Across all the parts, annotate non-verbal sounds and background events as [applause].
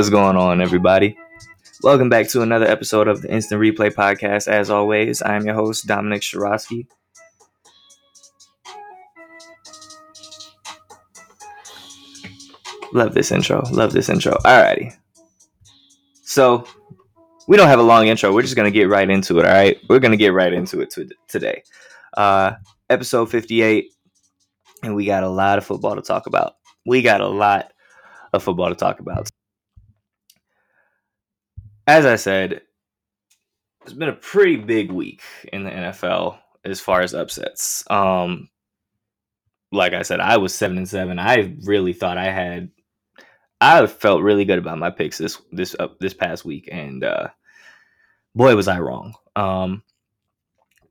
What's going on, everybody? Welcome back to another episode of the Instant Replay Podcast. As always, I am your host, Dominic Shirosky. Love this intro. Love this intro. Alrighty. So, we don't have a long intro. We're just going to get right into it, all right? We're going to get right into it today. Uh, episode 58, and we got a lot of football to talk about. We got a lot of football to talk about. As I said, it's been a pretty big week in the NFL as far as upsets. Um, like I said, I was seven and seven. I really thought I had. I felt really good about my picks this this uh, this past week, and uh, boy, was I wrong. Um,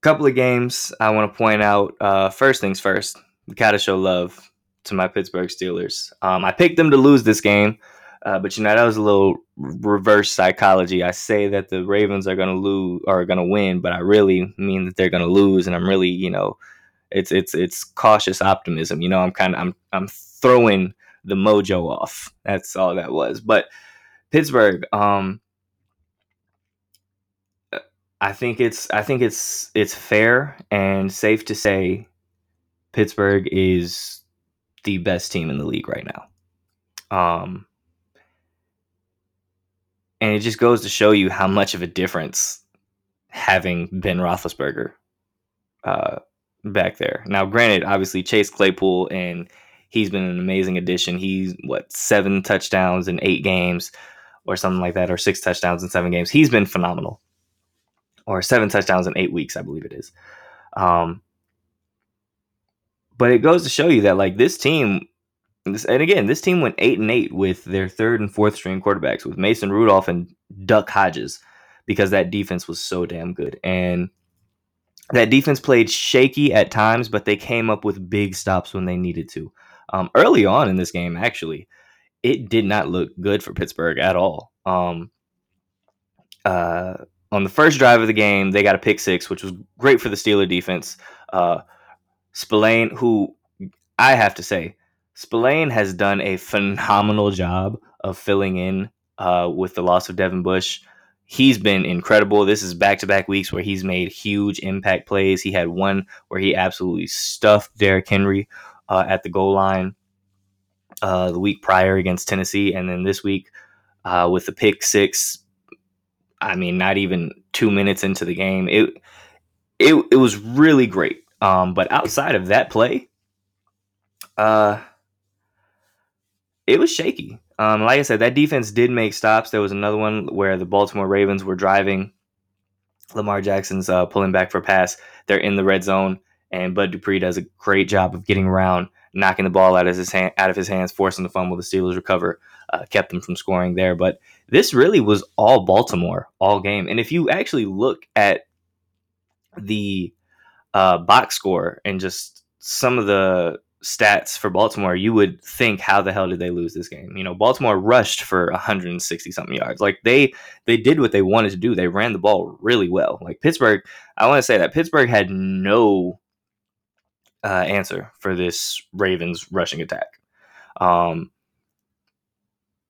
couple of games I want to point out. Uh, first things first, gotta show love to my Pittsburgh Steelers. Um, I picked them to lose this game, uh, but you know that was a little reverse psychology. I say that the Ravens are going to lose are going to win, but I really mean that they're going to lose, and I'm really, you know, it's it's it's cautious optimism. You know, I'm kind of I'm I'm throwing the mojo off. That's all that was. But Pittsburgh, um, I think it's I think it's it's fair and safe to say Pittsburgh is the best team in the league right now. Um, and it just goes to show you how much of a difference having Ben Roethlisberger uh, back there. Now, granted, obviously Chase Claypool and he's been an amazing addition. He's what seven touchdowns in eight games, or something like that, or six touchdowns in seven games. He's been phenomenal, or seven touchdowns in eight weeks, I believe it is. Um, but it goes to show you that like this team, this, and again, this team went eight and eight with their third and fourth string quarterbacks with Mason Rudolph and Duck Hodges because that defense was so damn good. And that defense played shaky at times, but they came up with big stops when they needed to. Um, early on in this game, actually, it did not look good for Pittsburgh at all. Um, uh, on the first drive of the game, they got a pick six, which was great for the Steeler defense. Uh, Spillane, who I have to say, Spillane has done a phenomenal job of filling in uh, with the loss of Devin Bush. He's been incredible. This is back to back weeks where he's made huge impact plays. He had one where he absolutely stuffed Derrick Henry uh, at the goal line uh, the week prior against Tennessee. And then this week uh, with the pick six, I mean, not even two minutes into the game, it, it, it was really great. Um, but outside of that play, uh, it was shaky. Um, like I said, that defense did make stops. There was another one where the Baltimore Ravens were driving. Lamar Jackson's uh, pulling back for pass. They're in the red zone, and Bud Dupree does a great job of getting around, knocking the ball out of his hand, out of his hands, forcing the fumble. The Steelers recover, uh, kept them from scoring there. But this really was all Baltimore all game. And if you actually look at the uh, box score and just some of the stats for Baltimore, you would think, how the hell did they lose this game? You know, Baltimore rushed for 160 something yards. Like they they did what they wanted to do. They ran the ball really well. Like Pittsburgh, I want to say that Pittsburgh had no uh, answer for this Ravens rushing attack. Um,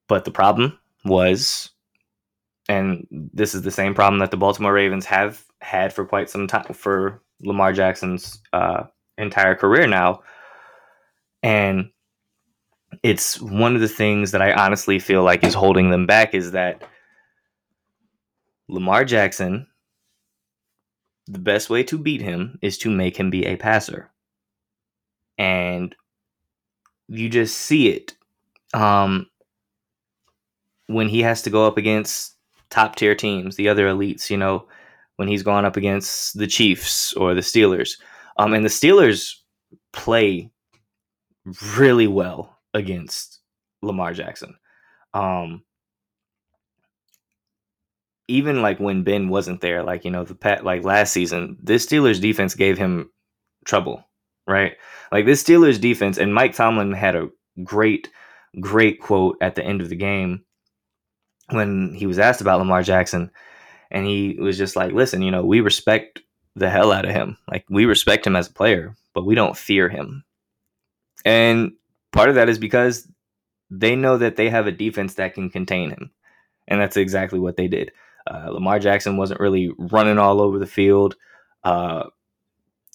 but the problem was, and this is the same problem that the Baltimore Ravens have had for quite some time for Lamar Jackson's uh, entire career now. And it's one of the things that I honestly feel like is holding them back is that Lamar Jackson, the best way to beat him is to make him be a passer. And you just see it um, when he has to go up against top tier teams, the other elites, you know, when he's gone up against the Chiefs or the Steelers. Um, and the Steelers play really well against Lamar Jackson. Um, even like when Ben wasn't there, like you know the pet like last season, this Steelers defense gave him trouble, right? Like this Steelers defense, and Mike Tomlin had a great, great quote at the end of the game when he was asked about Lamar Jackson and he was just like, "Listen, you know, we respect the hell out of him. Like we respect him as a player, but we don't fear him." And part of that is because they know that they have a defense that can contain him. And that's exactly what they did. Uh, Lamar Jackson wasn't really running all over the field. Uh,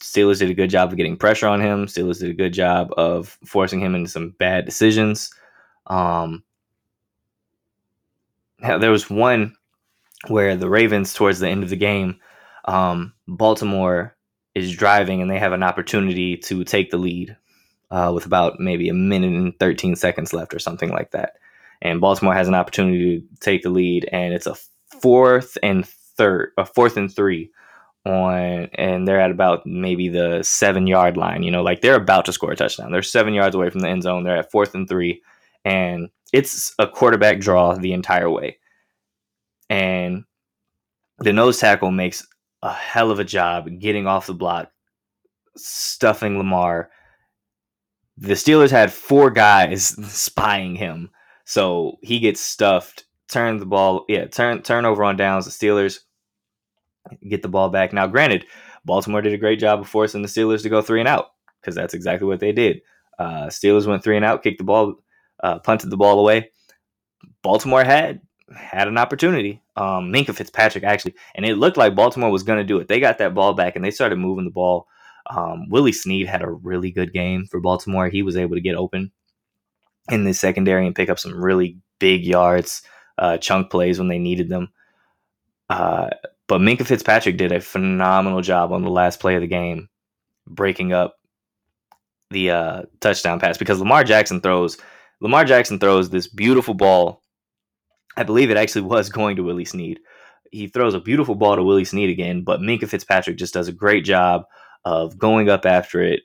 Steelers did a good job of getting pressure on him. Steelers did a good job of forcing him into some bad decisions. Um, there was one where the Ravens, towards the end of the game, um, Baltimore is driving and they have an opportunity to take the lead uh, with about maybe a minute and 13 seconds left or something like that. And Baltimore has an opportunity to take the lead, and it's a fourth and third, a fourth and three on, and they're at about maybe the seven yard line. You know, like they're about to score a touchdown. They're seven yards away from the end zone. They're at fourth and three, and it's a quarterback draw the entire way. And the nose tackle makes a hell of a job getting off the block, stuffing Lamar. The Steelers had four guys [laughs] spying him. So he gets stuffed, turn the ball, yeah, turn turnover on downs. The Steelers get the ball back. Now, granted, Baltimore did a great job of forcing the Steelers to go three and out because that's exactly what they did. Uh, Steelers went three and out, kicked the ball, uh, punted the ball away. Baltimore had had an opportunity. Um, Minkah Fitzpatrick actually, and it looked like Baltimore was going to do it. They got that ball back and they started moving the ball. Um, Willie Snead had a really good game for Baltimore. He was able to get open in the secondary and pick up some really big yards, uh, chunk plays when they needed them. Uh, but Minkah Fitzpatrick did a phenomenal job on the last play of the game, breaking up the uh, touchdown pass because Lamar Jackson throws Lamar Jackson throws this beautiful ball. I believe it actually was going to Willie Snead. He throws a beautiful ball to Willie Snead again, but Minkah Fitzpatrick just does a great job of going up after it,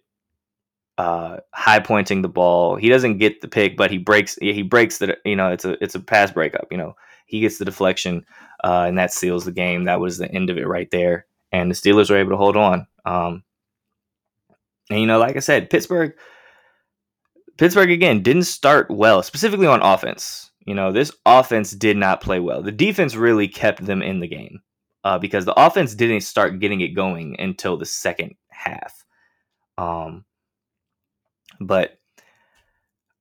uh, high pointing the ball. He doesn't get the pick, but he breaks. He breaks the. You know, it's a it's a pass breakup. You know, he gets the deflection uh, and that seals the game. That was the end of it right there. And the Steelers were able to hold on. Um, and you know, like I said, Pittsburgh, Pittsburgh again didn't start well, specifically on offense. You know, this offense did not play well. The defense really kept them in the game uh, because the offense didn't start getting it going until the second half. Um, but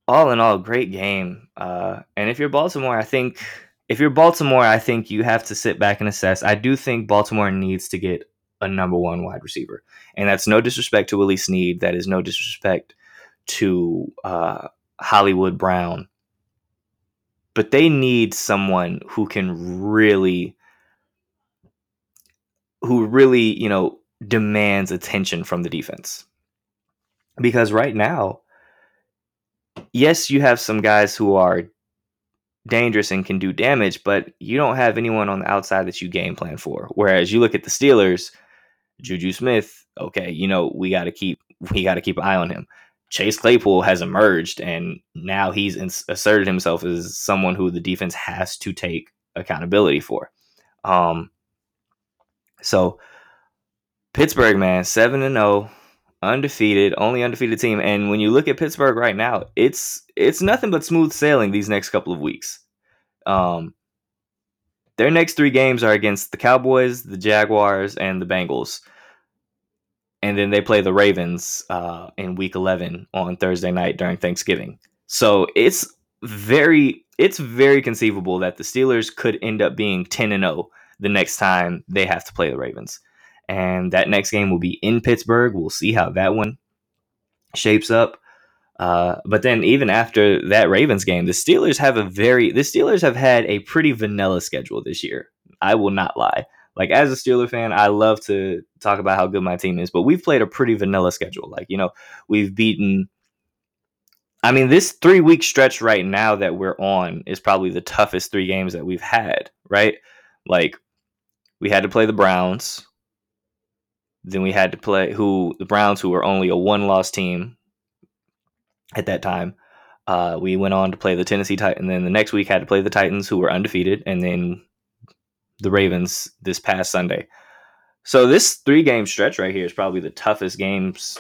all in all, great game. Uh, and if you're Baltimore, I think if you're Baltimore, I think you have to sit back and assess. I do think Baltimore needs to get a number one wide receiver, and that's no disrespect to Willie Snead. That is no disrespect to uh, Hollywood Brown, but they need someone who can really, who really, you know, demands attention from the defense. Because right now, yes, you have some guys who are dangerous and can do damage, but you don't have anyone on the outside that you game plan for. Whereas you look at the Steelers, Juju Smith, okay, you know, we got to keep we got to keep an eye on him. Chase Claypool has emerged and now he's ins- asserted himself as someone who the defense has to take accountability for. Um so Pittsburgh man, 7 and 0, undefeated, only undefeated team. And when you look at Pittsburgh right now, it's it's nothing but smooth sailing these next couple of weeks. Um, their next three games are against the Cowboys, the Jaguars, and the Bengals. And then they play the Ravens uh, in Week 11 on Thursday night during Thanksgiving. So it's very it's very conceivable that the Steelers could end up being 10 and 0 the next time they have to play the Ravens and that next game will be in Pittsburgh. We'll see how that one shapes up. Uh, but then even after that Ravens game, the Steelers have a very the Steelers have had a pretty vanilla schedule this year. I will not lie. Like as a Steeler fan, I love to talk about how good my team is, but we've played a pretty vanilla schedule. Like, you know, we've beaten I mean, this 3 week stretch right now that we're on is probably the toughest 3 games that we've had, right? Like we had to play the Browns, then we had to play who the Browns, who were only a one loss team at that time. Uh, we went on to play the Tennessee Titans. And then the next week had to play the Titans, who were undefeated, and then the Ravens this past Sunday. So this three game stretch right here is probably the toughest games,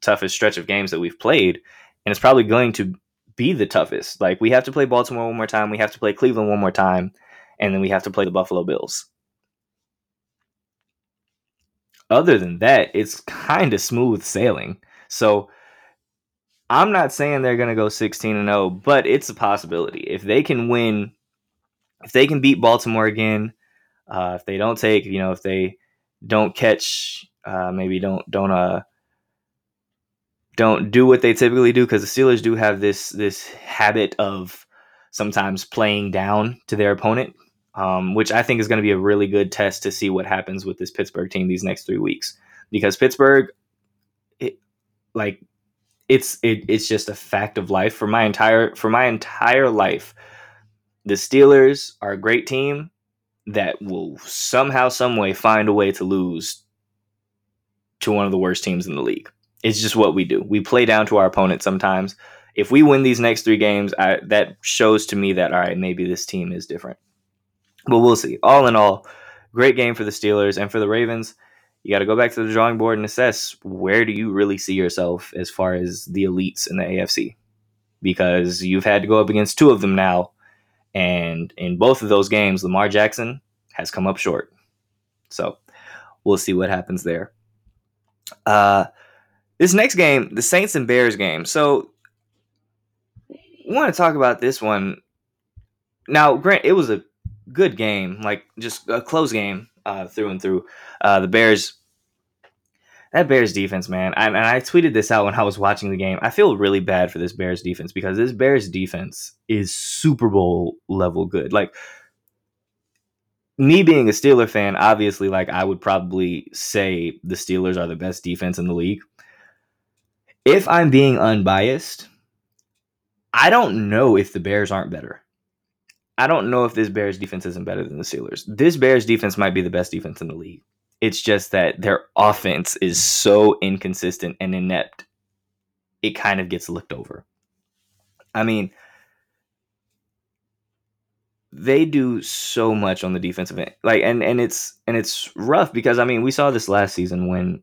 toughest stretch of games that we've played, and it's probably going to be the toughest. Like we have to play Baltimore one more time, we have to play Cleveland one more time, and then we have to play the Buffalo Bills other than that, it's kind of smooth sailing. So I'm not saying they're going to go 16 and 0, but it's a possibility. If they can win, if they can beat Baltimore again, uh, if they don't take, you know, if they don't catch, uh, maybe don't don't uh don't do what they typically do because the Steelers do have this this habit of sometimes playing down to their opponent, um, which I think is going to be a really good test to see what happens with this Pittsburgh team these next three weeks because Pittsburgh, it, like it's it, it's just a fact of life for my entire for my entire life. The Steelers are a great team that will somehow, some way find a way to lose to one of the worst teams in the league. It's just what we do. We play down to our opponent sometimes. If we win these next three games, I, that shows to me that all right, maybe this team is different. But we'll see. All in all, great game for the Steelers and for the Ravens. You got to go back to the drawing board and assess where do you really see yourself as far as the elites in the AFC, because you've had to go up against two of them now and in both of those games, Lamar Jackson has come up short. So we'll see what happens there. Uh, this next game, the Saints and Bears game. So I want to talk about this one. Now, Grant, it was a good game, like just a close game uh, through and through. Uh, the Bears that Bears defense, man. I, and I tweeted this out when I was watching the game. I feel really bad for this Bears defense because this Bears defense is Super Bowl level good. Like me being a Steeler fan, obviously, like I would probably say the Steelers are the best defense in the league. If I'm being unbiased, I don't know if the Bears aren't better. I don't know if this Bears defense isn't better than the Steelers. This Bears defense might be the best defense in the league. It's just that their offense is so inconsistent and inept, it kind of gets looked over. I mean, they do so much on the defensive end. Like and and it's and it's rough because I mean, we saw this last season when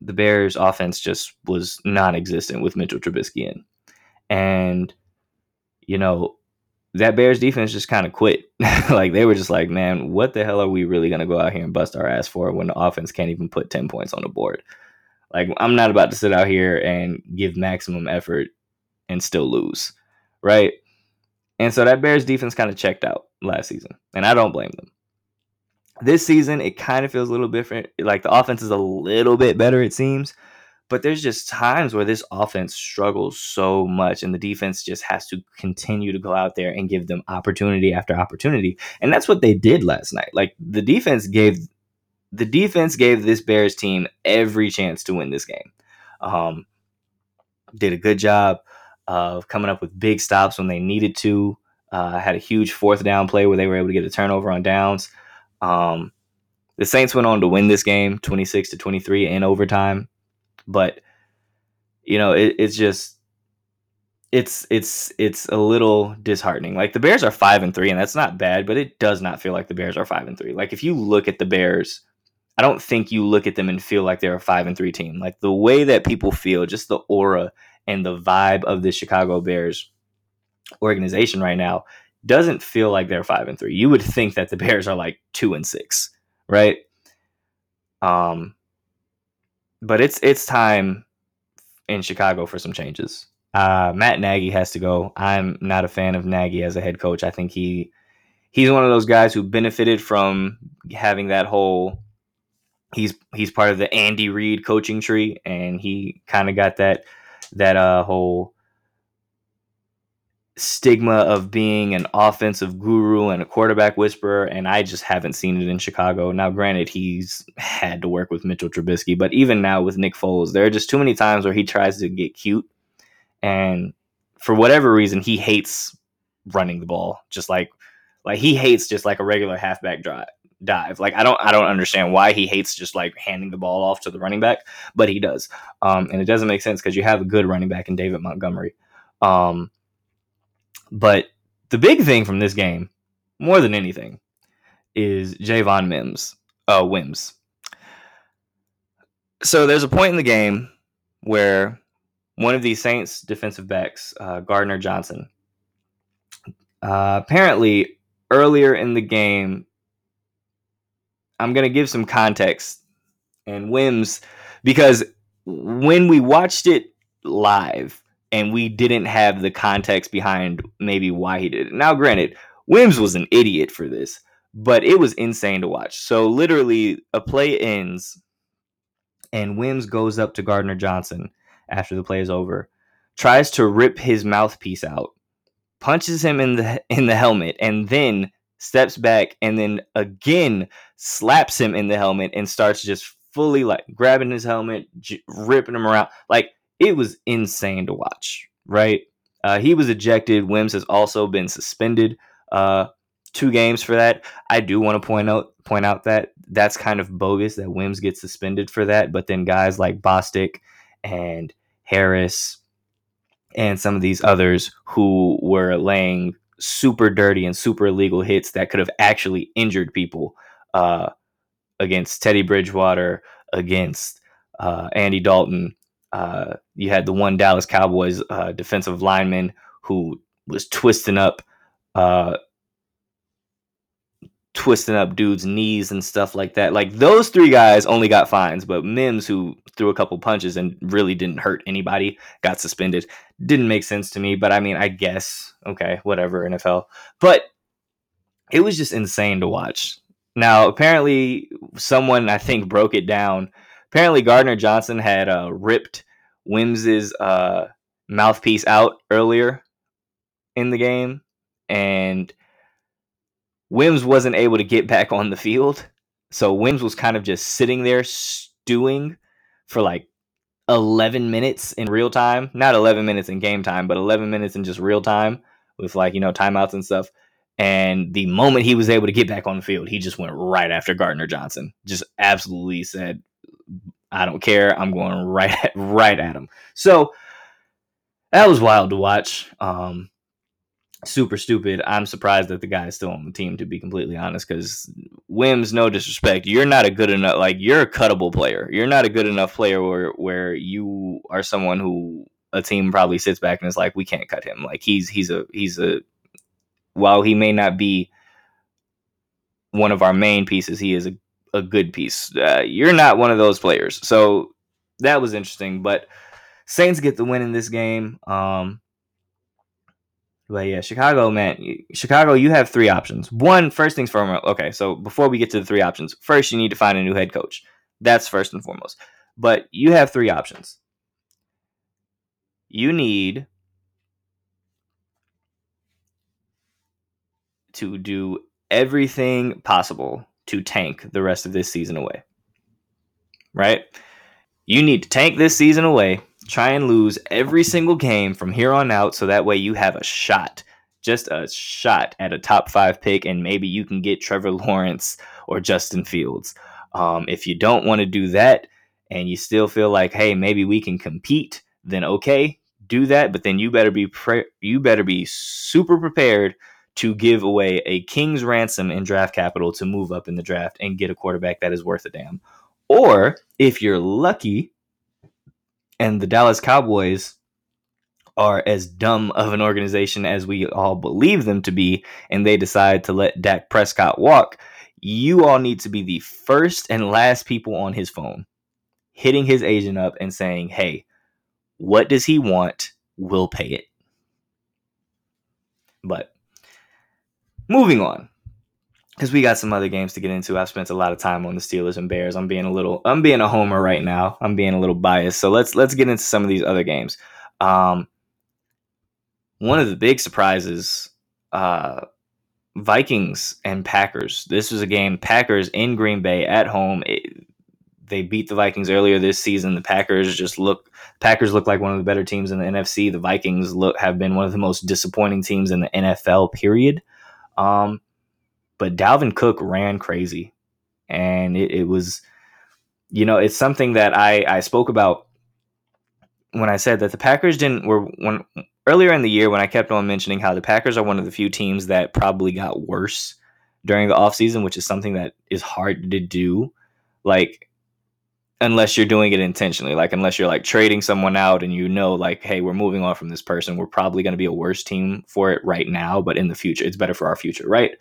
the Bears offense just was non-existent with Mitchell Trubisky in. And you know, that Bears defense just kind of quit. [laughs] like they were just like, man, what the hell are we really gonna go out here and bust our ass for when the offense can't even put ten points on the board? Like I'm not about to sit out here and give maximum effort and still lose, right? And so that Bears defense kind of checked out last season, and I don't blame them. This season, it kind of feels a little different. Like the offense is a little bit better, it seems, but there's just times where this offense struggles so much, and the defense just has to continue to go out there and give them opportunity after opportunity. And that's what they did last night. Like the defense gave the defense gave this Bears team every chance to win this game. Um, did a good job of coming up with big stops when they needed to. Uh, had a huge fourth down play where they were able to get a turnover on downs. Um, the Saints went on to win this game 26 to 23 in overtime. But you know, it, it's just it's it's it's a little disheartening. Like the Bears are five and three, and that's not bad, but it does not feel like the Bears are five and three. Like if you look at the Bears, I don't think you look at them and feel like they're a five and three team. Like the way that people feel, just the aura and the vibe of the Chicago Bears organization right now doesn't feel like they're five and three. You would think that the Bears are like two and six, right? Um, but it's it's time in Chicago for some changes. Uh, Matt Nagy has to go. I'm not a fan of Nagy as a head coach. I think he he's one of those guys who benefited from having that whole. He's he's part of the Andy Reid coaching tree, and he kind of got that that uh whole stigma of being an offensive guru and a quarterback whisperer, and I just haven't seen it in Chicago. Now, granted, he's had to work with Mitchell Trubisky, but even now with Nick Foles, there are just too many times where he tries to get cute, and for whatever reason, he hates running the ball. Just like, like he hates just like a regular halfback drive dive. Like I don't I don't understand why he hates just like handing the ball off to the running back, but he does. Um, and it doesn't make sense because you have a good running back in David Montgomery. Um, but the big thing from this game, more than anything, is Javon Mims. Uh, Wims. So there's a point in the game where one of these Saints defensive backs, uh, Gardner Johnson, uh, apparently earlier in the game, I'm going to give some context and Wims because when we watched it live, and we didn't have the context behind maybe why he did it. Now, granted, Wims was an idiot for this, but it was insane to watch. So literally, a play ends, and Wims goes up to Gardner Johnson after the play is over, tries to rip his mouthpiece out, punches him in the [laughs] in the helmet, and then steps back and then again slaps him in the helmet and starts just fully like grabbing his helmet, j- ripping him around. Like it was insane to watch, right? Uh, he was ejected. Wims has also been suspended uh, two games for that. I do want to point out point out that that's kind of bogus that Wims gets suspended for that, but then guys like Bostic and Harris and some of these others who were laying super dirty and super illegal hits that could have actually injured people uh, against Teddy Bridgewater, against uh, Andy Dalton, uh, you had the one Dallas Cowboys uh, defensive lineman who was twisting up, uh, twisting up dudes' knees and stuff like that. Like those three guys only got fines, but Mims, who threw a couple punches and really didn't hurt anybody, got suspended. Didn't make sense to me, but I mean, I guess okay, whatever, NFL. But it was just insane to watch. Now, apparently, someone I think broke it down apparently Gardner Johnson had uh, ripped Wims's uh, mouthpiece out earlier in the game, and Wims wasn't able to get back on the field. So Wims was kind of just sitting there stewing for like 11 minutes in real time. Not 11 minutes in game time, but 11 minutes in just real time with like, you know, timeouts and stuff. And the moment he was able to get back on the field, he just went right after Gardner Johnson. Just absolutely said, I don't care. I'm going right at, right at him. So that was wild to watch. Um, super stupid. I'm surprised that the guy is still on the team, to be completely honest. Because Wims, no disrespect, you're not a good enough. Like you're a cuttable player. You're not a good enough player where where you are someone who a team probably sits back and is like, we can't cut him. Like he's he's a he's a while he may not be one of our main pieces, he is a a good piece. Uh, you're not one of those players. So that was interesting. But Saints get the win in this game. Um, but yeah, Chicago, man, Chicago, you have three options. One, first things first. Okay, so before we get to the three options, first you need to find a new head coach. That's first and foremost. But you have three options. You need to do everything possible to tank the rest of this season away. Right? You need to tank this season away, try and lose every single game from here on out so that way you have a shot, just a shot at a top five pick, and maybe you can get Trevor [laughs] Lawrence or Justin Fields. Um, if you don't want to do that and you still feel like, hey, maybe we can compete, then okay, do that. But then you better be pre- you better be super prepared to give away a king's ransom in draft capital to move up in the draft and get a quarterback that is worth a damn. Or if you're lucky and the Dallas Cowboys are as dumb of an organization as we all believe them to be, and they decide to let Dak Prescott walk, you all need to be the first and last people on his phone, hitting his agent up and saying, hey, what does he want? We'll pay it. But moving on because we got some other games to get into. I've spent a lot of time on the Steelers and Bears. I'm being a little, I'm being a homer right now. I'm being a little biased. So let's let's get into some of these other games. Um, one of the big surprises, uh, Vikings and Packers. This was a game. Packers in Green Bay at home. It, they beat the Vikings earlier this season. The Packers just look. Packers look like one of the better teams in the NFC. The Vikings look have been one of the most disappointing teams in the NFL. Period. Um, but Dalvin Cook ran crazy, and it, it was, you know, it's something that I I spoke about when I said that the Packers didn't were when earlier in the year when I kept on mentioning how the Packers are one of the few teams that probably got worse during the offseason, which is something that is hard to do. Like unless you're doing it intentionally like unless you're like trading someone out and you know like hey we're moving on from this person we're probably going to be a worse team for it right now but in the future it's better for our future right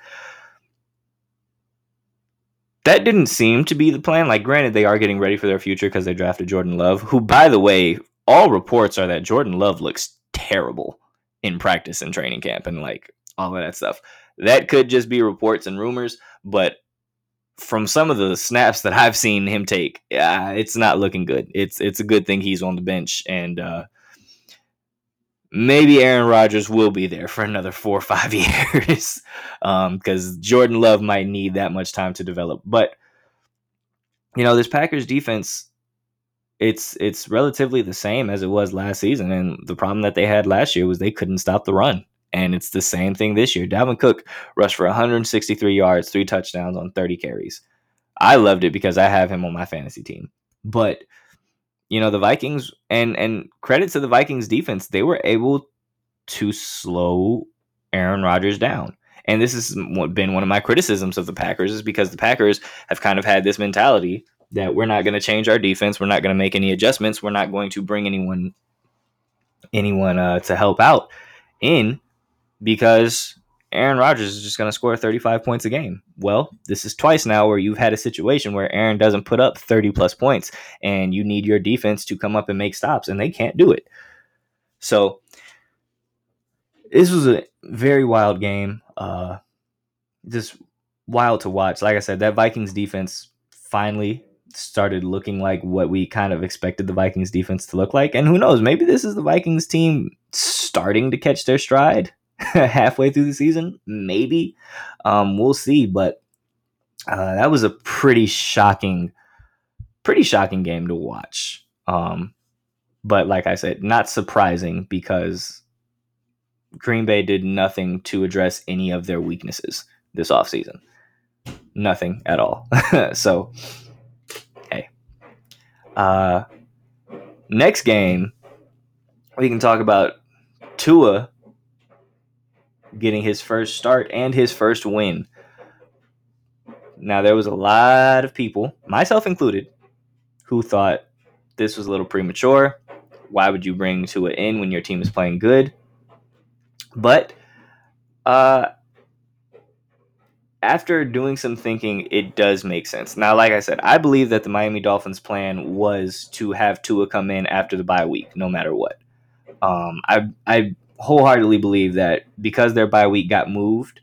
that didn't seem to be the plan like granted they are getting ready for their future because they drafted jordan love who by the way all reports are that jordan love looks terrible in practice and training camp and like all of that stuff. That could just be reports and rumors, but from some of the snaps that I've seen him take, yeah, it's not looking good. It's it's a good thing he's on the bench and uh, maybe Aaron Rodgers will be there for another four or five [laughs] years because um, Jordan Love might need that much time to develop. But you know, this Packers defense, it's it's relatively the same as it was last season, and the problem that they had last year was they couldn't stop the run. And it's the same thing this year. Dalvin Cook rushed for 163 yards, three touchdowns on 30 carries. I loved it because I have him on my fantasy team. But you know the Vikings and and credit to the Vikings defense, they were able to slow Aaron Rodgers down. And this has been one of my criticisms of the Packers is because the Packers have kind of had this mentality that we're not going to change our defense, we're not going to make any adjustments, we're not going to bring anyone anyone uh, to help out in because Aaron Rodgers is just going to score 35 points a game. Well, this is twice now where you've had a situation where Aaron doesn't put up 30 plus points and you need your defense to come up and make stops, and they can't do it. So, this was a very wild game. Uh, just wild to watch. Like I said, that Vikings defense finally started looking like what we kind of expected the Vikings defense to look like. And who knows, maybe this is the Vikings team starting to catch their stride [laughs] halfway through the season. Maybe. Um, we'll see. But uh, that was a pretty shocking, pretty shocking game to watch. Um, but like I said, not surprising because Green Bay did nothing to address any of their weaknesses this offseason. Nothing at all. [laughs] so, hey. Uh, next game, we can talk about Tua getting his first start and his first win. Now, there was a lot of people, myself included, who thought this was a little premature. Why would you bring Tua in when your team is playing good? But uh, after doing some thinking, it does make sense. Now, like I said, I believe that the Miami Dolphins' plan was to have Tua come in after the bye week, no matter what. Um, I I wholeheartedly believe that because their bye week got moved,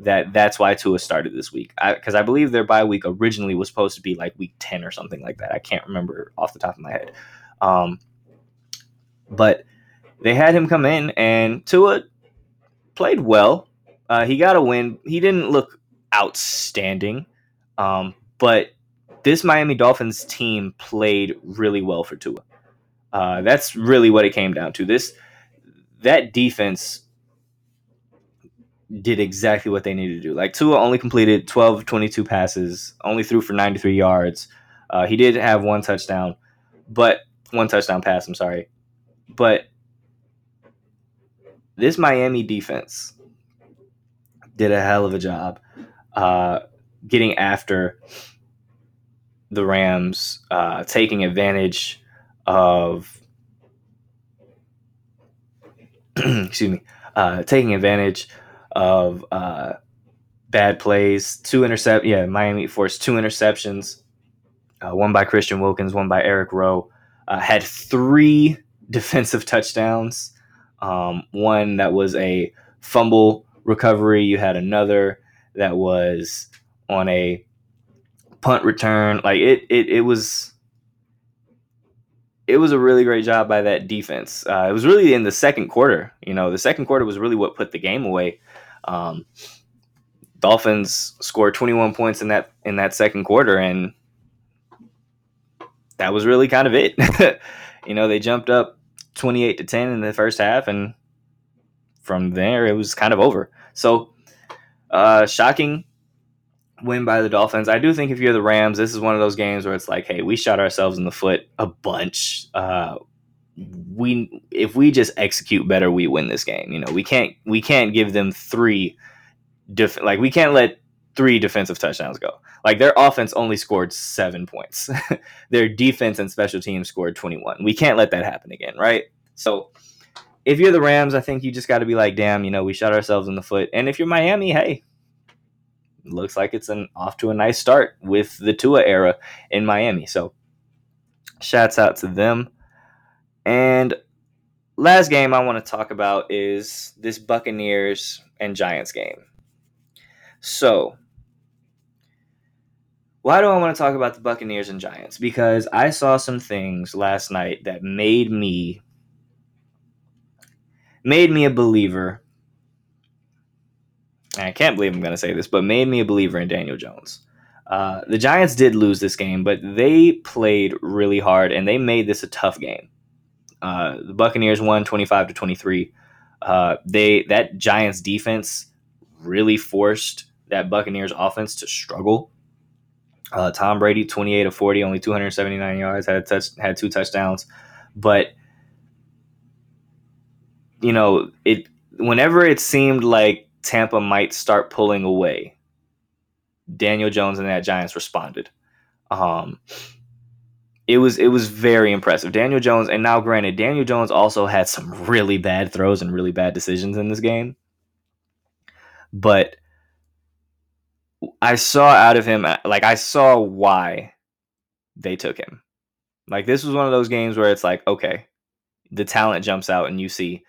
that that's why Tua started this week. Because I, I, believe their bye week originally was supposed to be like week ten or something like that. I can't remember off the top of my head. Um, but they had him come in, and Tua played well. Uh, he got a win. He didn't look outstanding, um, but this Miami Dolphins team played really well for Tua. Uh, that's really what it came down to. This that defense did exactly what they needed to do. Like Tua only completed 12 22 passes, only threw for 93 yards. Uh, he did have one touchdown, but one touchdown pass, I'm sorry. But this Miami defense did a hell of a job uh, getting after the Rams, uh, taking advantage of [clears throat] excuse me, uh, taking advantage of uh, bad plays. Two intercept, yeah, Miami forced two interceptions, uh, one by Christian Wilkins, one by Eric Rowe. Uh, had three [laughs] defensive touchdowns. Um, one that was a fumble recovery. You had another that was on a punt return. Like it, it, it was it was a really great job by that defense. Uh, it was really in the second quarter. You know, the second quarter was really what put the game away. Um, Dolphins scored 21 points in that in that second quarter, and that was really kind of it. [laughs] you know, they jumped up 28 to 10 in the first half, and from there it was kind of over. So, uh, shocking win by the Dolphins. I do think if you're the Rams, this is one of those games where it's like, hey, we shot ourselves in the foot a bunch. Uh, we if we just execute better, we win this game. You know, we can't we can't give them three def- like we can't let three defensive touchdowns go. Like their offense only scored seven points. [laughs] their defense and special teams scored 21. We can't let that happen again, right? So if you're the Rams, I think you just got to be like, damn, you know, we shot ourselves in the foot. And if you're Miami, hey, looks like it's an off to a nice start with the Tua era in Miami. So shouts out to them. And last game I want to talk about is this Buccaneers and Giants game. So, why do I want to talk about the Buccaneers and Giants? Because I saw some things last night that made me made me a believer. And I can't believe I'm going to say this, but made me a believer in Daniel Jones. Uh, the Giants did lose this game, but they played really hard and they made this a tough game. Uh, the Buccaneers won 25 to 23. Uh, they that Giants defense really forced that Buccaneers offense to struggle. Uh, Tom Brady, 28 of 40, only 279 yards, had touch, had two touchdowns, but you know it. Whenever it seemed like Tampa might start pulling away, Daniel Jones and that Giants responded. Um, it was it was very impressive. Daniel Jones, and now granted, Daniel Jones also had some really bad throws and really bad decisions in this game. But I saw out of him like I saw why they took him. Like this was one of those games where it's like, okay, the talent jumps out and you see,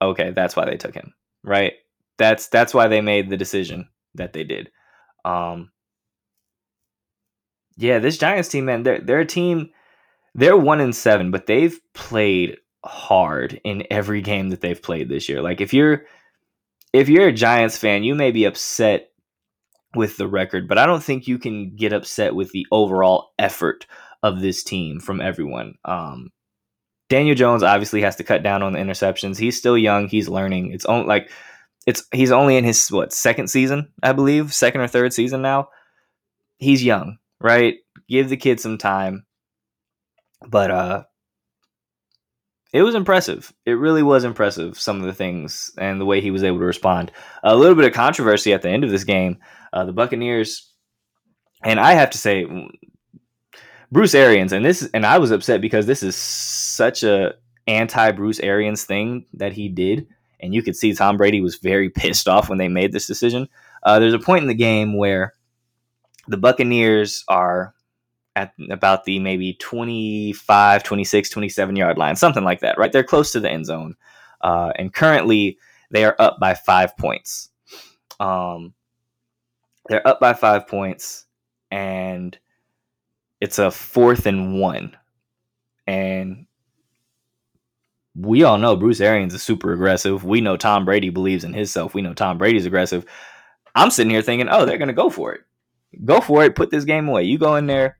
okay, that's why they took him. Right? That's that's why they made the decision that they did. Um yeah, this Giants team, man, they're they're a team. They're one in seven, but they've played hard in every game that they've played this year. Like if you're if you're a Giants fan, you may be upset with the record, but I don't think you can get upset with the overall effort of this team from everyone. Um, Daniel Jones obviously has to cut down on the interceptions. He's still young. He's learning. It's only like it's he's only in his what second season, I believe, second or third season now. He's young right? Give the kid some time. But uh it was impressive. It really was impressive, some of the things and the way he was able to respond. A little bit of controversy at the end of this game. Uh, the Buccaneers, and I have to say, Bruce Arians, and this, and I was upset because this is such a anti Bruce Arians thing that he did, and you could see Tom Brady was very [laughs] pissed off when they made this decision. Uh, there's a point in the game where the Buccaneers are at about the maybe 25, 26, 27 yard line, something like that, right? They're close to the end zone. Uh, and currently they are up by five points. Um, they're up by five points, and it's a fourth and one. And we all know Bruce Arians is super aggressive. We know Tom Brady believes in himself. We know Tom Brady's aggressive. I'm sitting here thinking, oh, they're going to go for it go for it. Put this game away. You go in there.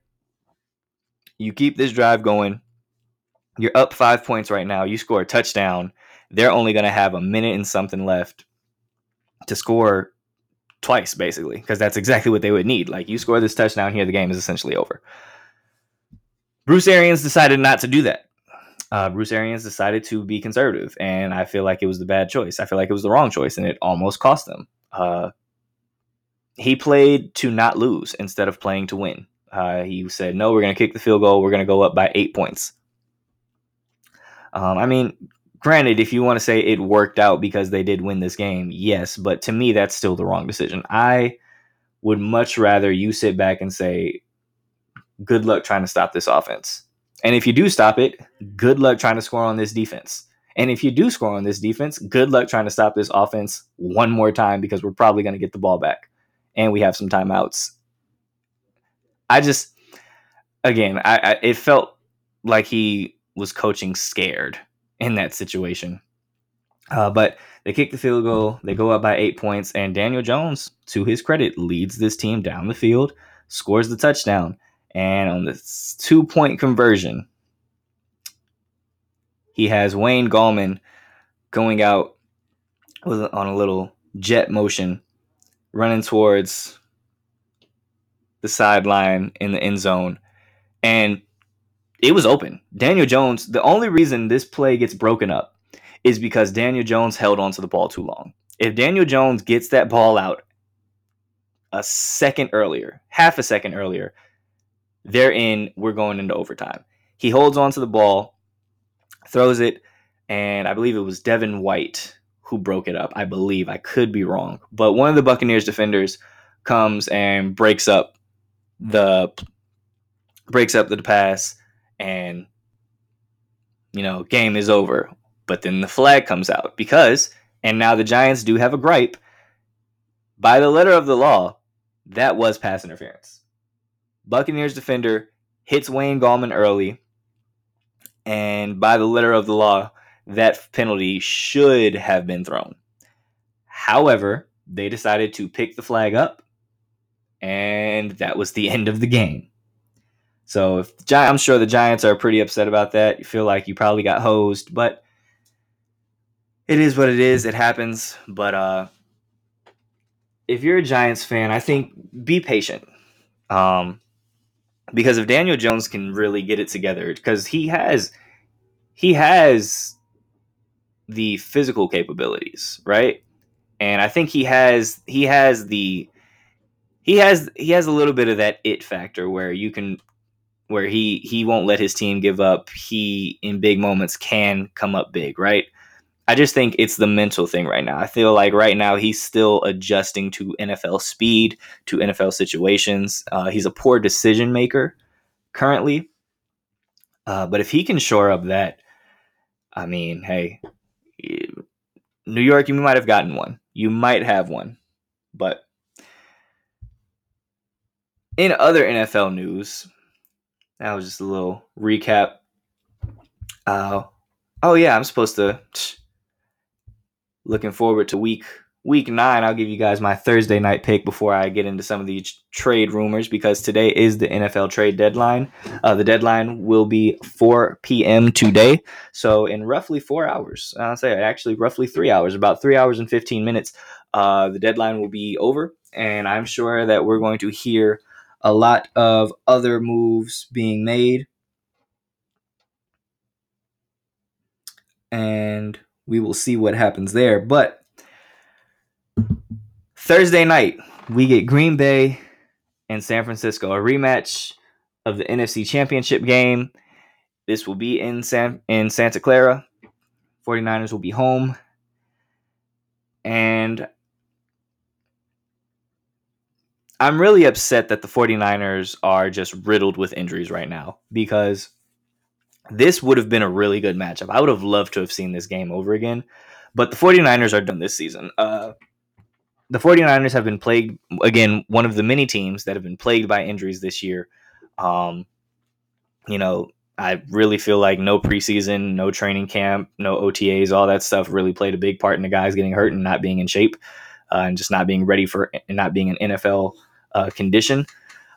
You keep this drive going. You're up five points right now. You score a touchdown. They're only going to have a minute and something left to score twice, basically, because that's exactly what they would need. Like, you score this touchdown here, the game is essentially over. Bruce Arians decided not to do that. Uh, Bruce Arians decided to be conservative, and I feel like it was the bad choice. I feel like it was the wrong choice, and it almost cost them. Uh, he played to not lose instead of playing to win. Uh, he said, "No, we're going to kick the field goal. We're going to go up by eight points." Um, I mean, granted, if you want to say it worked out because they did win this game, yes, but to me, that's still the wrong decision. I would much rather you sit back and say, "Good luck trying to stop this offense." And if you do stop it, good luck trying to score on this defense. And if you do score on this defense, good luck trying to stop this offense one more time because we're probably going to get the ball back and we have some timeouts. I just, again, I, I it felt like he was coaching scared in that situation. Uh, but they kick the field goal. They go up by eight points, and Daniel Jones, to his credit, leads this team down the field, scores the touchdown, and on this two point conversion, he has Wayne Gallman going out with on a little jet motion running towards the sideline in the end zone. And it was open. Daniel Jones, the only reason this play gets broken up is because Daniel Jones held onto the ball too long. If Daniel Jones gets that ball out a second earlier, half a second earlier, they're in, we're going into overtime. He holds onto the ball, throws it, and I believe it was Devin White who broke it up. I believe I could be wrong, but one of the Buccaneers defenders comes and breaks up the breaks up the pass, and you know, game is over. But then the flag comes out because, and now the Giants do have a gripe. By the letter of the law, that was pass interference. Buccaneers defender hits Wayne Gallman early, and by the letter of the law, that penalty should have been thrown. However, they decided to pick the flag up, and that was the [laughs] end of the game. So if I'm sure the Giants are pretty upset about that. You feel like you probably got hosed, but it is what it is. It happens. But uh, if you're a Giants fan, I think be patient. Um, because if Daniel Jones can really get it together, because he has he has the physical capabilities, right? And I think he has he has the he has he has a little bit of that it factor where you can where he he won't let his team give up. He in big moments can come up big, right? I just think it's the mental thing right now. I feel like right now he's still adjusting to NFL speed, to NFL situations. Uh, he's a poor decision maker currently. Uh, but if he can shore up that, I mean, hey, New York, you might have gotten one. You might have one. But in other NFL news, that was just a little recap. Uh, oh yeah, I'm supposed to looking forward to week week nine. I'll give you guys my Thursday night pick before I get into some of these trade rumors because today is the NFL trade deadline. Uh, the deadline will be 4 p.m. today. So in roughly four hours, I'll say actually roughly three hours, about three hours and 15 minutes, uh, the deadline will be over. And I'm sure that we're going to hear a lot of other moves being made. And we will see what happens there. But Thursday night, we get Green Bay and San Francisco, a rematch of the NFC Championship game. This will be in San in Santa Clara. 49ers will be home. And I'm really upset that the 49ers are just riddled with injuries right now because this would have been a really good matchup. I would have loved to have seen this game over again, but the 49ers are done this season. Uh, the 49ers have been plagued again, one of the many teams that have been plagued by injuries this year. Um, you know, I really feel like no preseason, no training camp, no OTAs, all that stuff really played a big part in the guys getting hurt and not being in shape uh, and just not being ready for and not being an NFL uh, condition.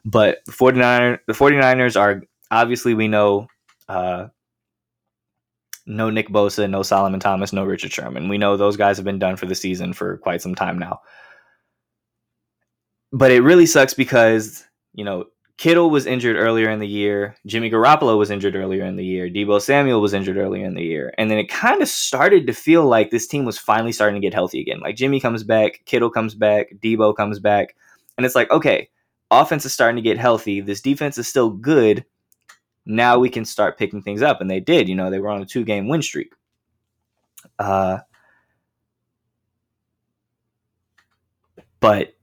But the 49 the 49ers are obviously we know uh, no Nick Bosa, no Solomon Thomas, no Richard Sherman. We know those guys have been done for the season for quite some time now. But it really sucks because, you know, Kittle was injured earlier in the year. Jimmy Garoppolo was injured earlier in the year. Deebo Samuel was injured earlier in the year. And then it kind of started to feel like this team was finally starting to get healthy again. Like Jimmy comes back, Kittle comes back, Deebo comes back. And it's like, okay, offense is starting to get healthy. This defense is still good now we can start picking things up. And they did. You know, they were on a two game win streak. Uh, but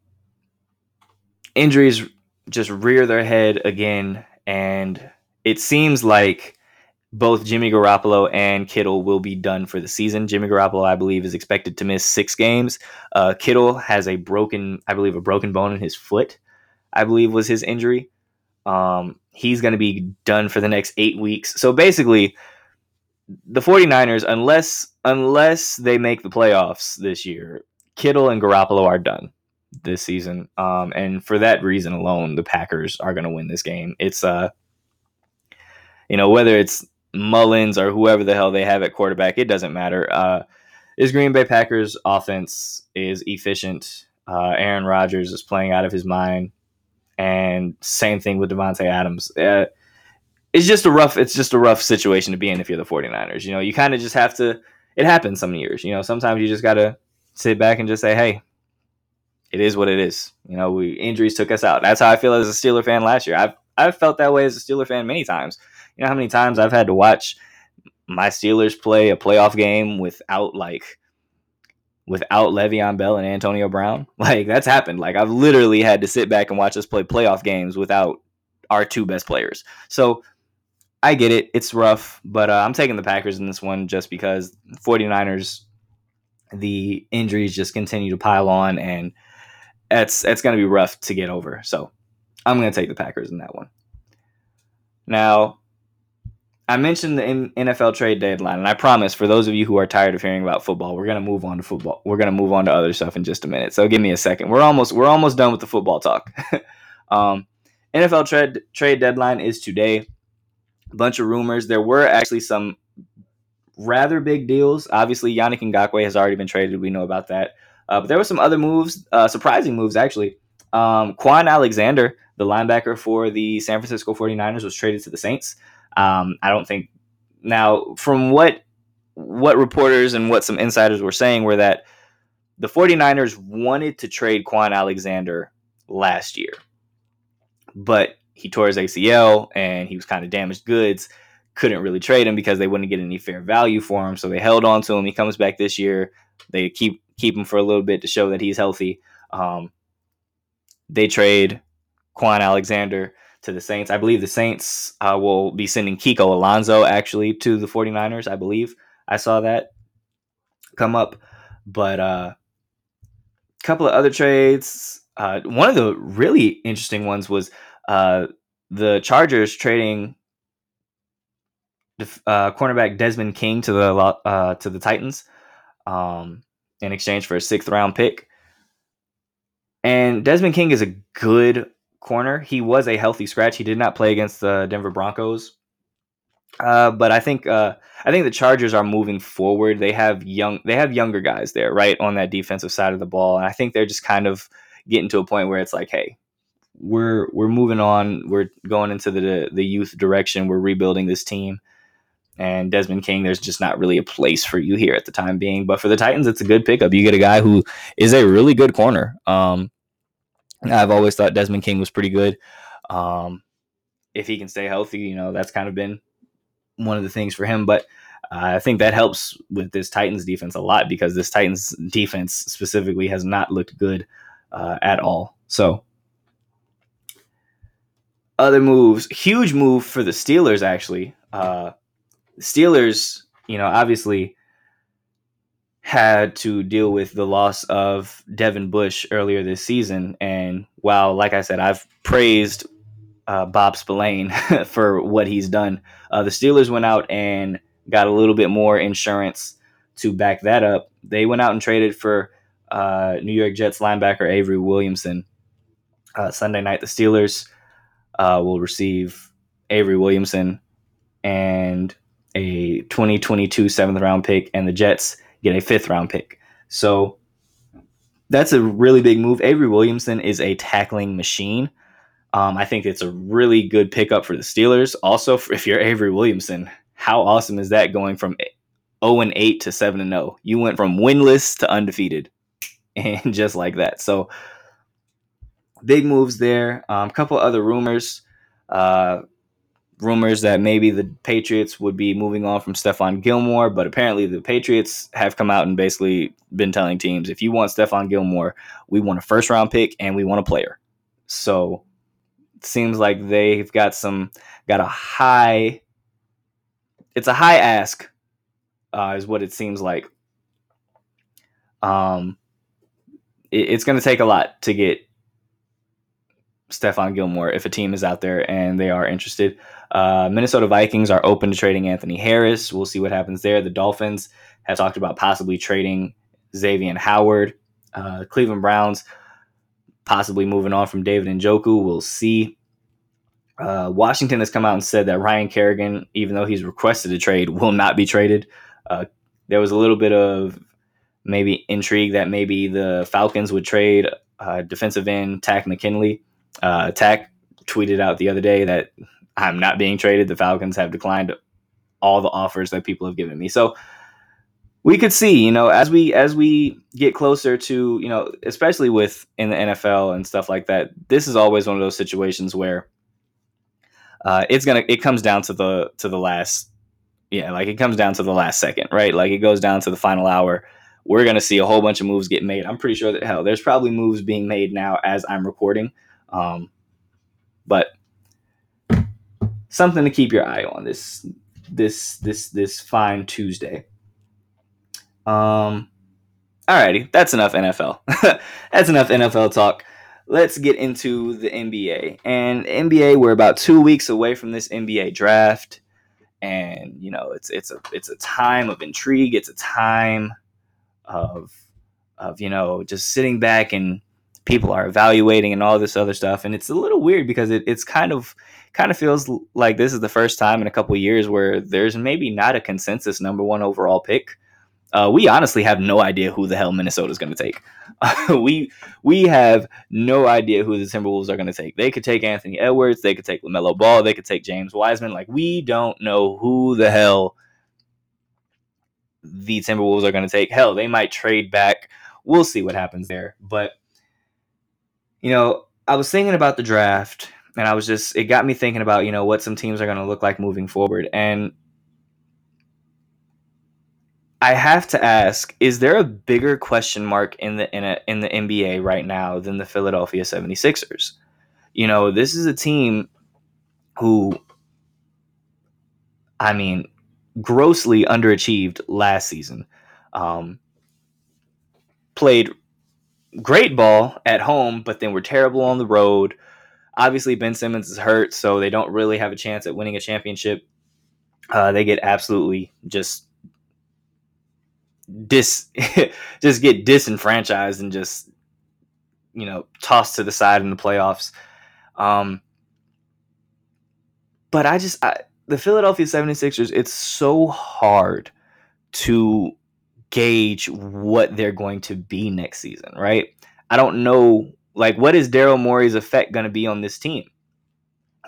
injuries just rear their head again. And it seems like both Jimmy Garoppolo and Kittle will be done for the season. Jimmy Garoppolo, I believe, is expected to miss six games. Uh, Kittle has a broken, I believe, a broken bone in his foot. I believe was his injury. Um, he's going to be done for the next eight weeks. So basically, the 49ers, unless unless they make the playoffs this year, Kittle and Garoppolo are done this season. Um, and for that reason alone, the Packers are going to win this game. It's uh, you know, whether it's Mullens or whoever the hell they have at quarterback, it doesn't matter. Uh, this Green Bay Packers offense is efficient. Uh, Aaron Rodgers is playing out of his mind and same thing with Davante Adams. Uh, it's just a rough it's just a rough situation to be in if you're the 49ers. You know, you kind of just have to it happens some years. You know, sometimes you just got to sit back and just say, "Hey, it is what it is." You know, we injuries took us out. That's how I feel as a Steeler fan last year. I've I've felt that way as a Steeler fan many times. You know how many times I've had to watch my Steelers play a playoff game without like without Le'Veon Bell and Antonio Brown. [laughs] Like that's happened. Like I've literally had to sit back and watch us play playoff games without our two best players. So I get it. It's rough, but uh, I'm taking the Packers in this one just because 49ers, the injuries just continue to pile on, and it's it's going to be rough to get over. So I'm going to take the Packers in that one. Now, I mentioned the NFL trade deadline, and I promise for those of you who are tired of hearing about football, we're gonna move on to football. We're gonna move on to other stuff in just a minute. So give me a second. We're almost we're almost done with the football talk. [laughs] um, NFL trade trade deadline is today. A bunch of rumors. There were actually some rather big deals. Obviously, Yannick Ngakoue has already been traded. We know about that. Uh, but there were some other moves, uh, surprising moves actually. Um, Kwon Alexander, the linebacker for the San Francisco 49ers, was traded to the Saints. Um, I don't think now from what what reporters and what some insiders were saying were that the 49ers wanted to trade Kwon Alexander last year but he tore his ACL and he was kind of damaged goods. Couldn't really trade him because they wouldn't get any fair value for him. So they held on to him. He comes back this year. They keep keep him for a little bit to show that he's healthy. Um, they trade Kwon Alexander to the Saints. I believe the Saints uh, will be sending Kiko Alonso actually to the 49ers. I believe I saw that come up. But a uh, couple of other trades. Uh, one of the really interesting ones was uh, the Chargers trading uh, cornerback Desmond King to the uh, to the Titans um, in exchange for a sixth round pick. And Desmond King is a good corner. He was a healthy scratch. He did not play against the Denver Broncos. Uh, but I think uh, I think the Chargers are moving forward. They have young they have younger guys there, right, on that defensive side of the ball. And I think they're just kind of getting to a point where it's like, hey, we're we're moving on. We're going into the the youth direction. We're rebuilding this team. And Desmond King, there's just not really a place for you here at the time being. But for the Titans, it's a good pickup. You get a guy who is a really good corner. Um, I've always thought Desmond King was pretty good. Um, if he can stay healthy, you know, that's kind of been one of the things for him. But uh, I think that helps with this Titans defense a lot because this Titans defense specifically has not looked good uh, at all. So, other moves, huge move for the Steelers actually. Uh, Steelers, you know, obviously had to deal with the loss of Devin Bush earlier this season. And while, like I said, I've praised uh, Bob Spillane [laughs] for what he's done, uh, the Steelers went out and got a little bit more insurance to back that up. They went out and traded for uh, New York Jets linebacker Avery Williamson. Uh, Sunday night, the Steelers uh, will receive Avery Williamson and a 2022 seventh round pick, and the Jets get a fifth round pick. So that's a really big move. Avery Williamson is a tackling machine. Um, I think it's a really good pickup for the Steelers. Also, if you're Avery Williamson, how awesome is that going from 0 and 8 to 7 and 0? You went from winless to undefeated, [laughs] and just like that. So big moves there. A um, couple other rumors. Uh, rumors that maybe the Patriots would be moving on from Stephon Gilmore, but apparently the Patriots have come out and basically been telling teams if you want Stephon Gilmore, we want a first round pick and we want a player. So it seems like they've got some got a high it's a high ask uh, is what it seems like. Um it, it's going to take a lot to get Stephon Gilmore if a team is out there and they are interested. Uh, Minnesota Vikings are open to trading Anthony Harris. We'll see what happens there. The Dolphins have talked about possibly trading Xavier Howard. Uh, Cleveland Browns possibly moving on from David Njoku. We'll see. Uh, Washington has come out and said that Ryan Kerrigan, even though he's requested a trade, will not be traded. Uh, there was a little bit of maybe intrigue that maybe the Falcons would trade uh, defensive end Takk McKinley. Uh, Takk tweeted out the other day that I'm not being traded. The Falcons have declined all the offers that people have given me. So we could see, you know, as we as we get closer to, you know, especially with in the NFL and stuff like that, this is always one of those situations where uh, it's gonna it comes down to the to the last yeah, like it comes down to the last second, right? Like it goes down to the final hour. We're gonna see a whole bunch of moves get made. I'm pretty sure that hell, there's probably moves being made now as I'm recording. Um, but something to keep your eye on this this this this fine Tuesday. Um, alrighty, that's enough NFL. [laughs] that's enough NFL talk. Let's get into the NBA. And NBA, we're about two weeks away from this NBA draft, and you know it's it's a it's a time of intrigue. It's a time of of you know just sitting back and people are evaluating and all this other stuff and it's a little weird because it, it's kind of kind of feels like this is the first time in a couple years where there's maybe not a consensus number one overall pick uh, we honestly have no idea who the hell Minnesota is going to take. [laughs] we we have no idea who the Timberwolves are going to take. They could take Anthony Edwards, they could take Lamelo Ball, they could take James Wiseman. Like we don't know who the hell the Timberwolves are going to take. Hell, they might trade back. We'll see what happens there. But you know, I was thinking about the draft and I was just it got me thinking about, you know, what some teams are going to look like moving forward. And I have to ask, is there a bigger question mark in the in, a, in the NBA right now than the Philadelphia 76ers? You know, this is a team who I mean, grossly underachieved last season. Um, played great ball at home, but then were terrible on the road. Obviously, Ben Simmons is hurt, so they don't really have a chance at winning a championship. Uh, they get absolutely just dis, [laughs] just get disenfranchised and just you know tossed to the side in the playoffs. Um, but I just I, the Philadelphia 76ers, it's so hard to gauge what they're going to be next season, right? I don't know like what is Daryl Morey's effect going to be on this team?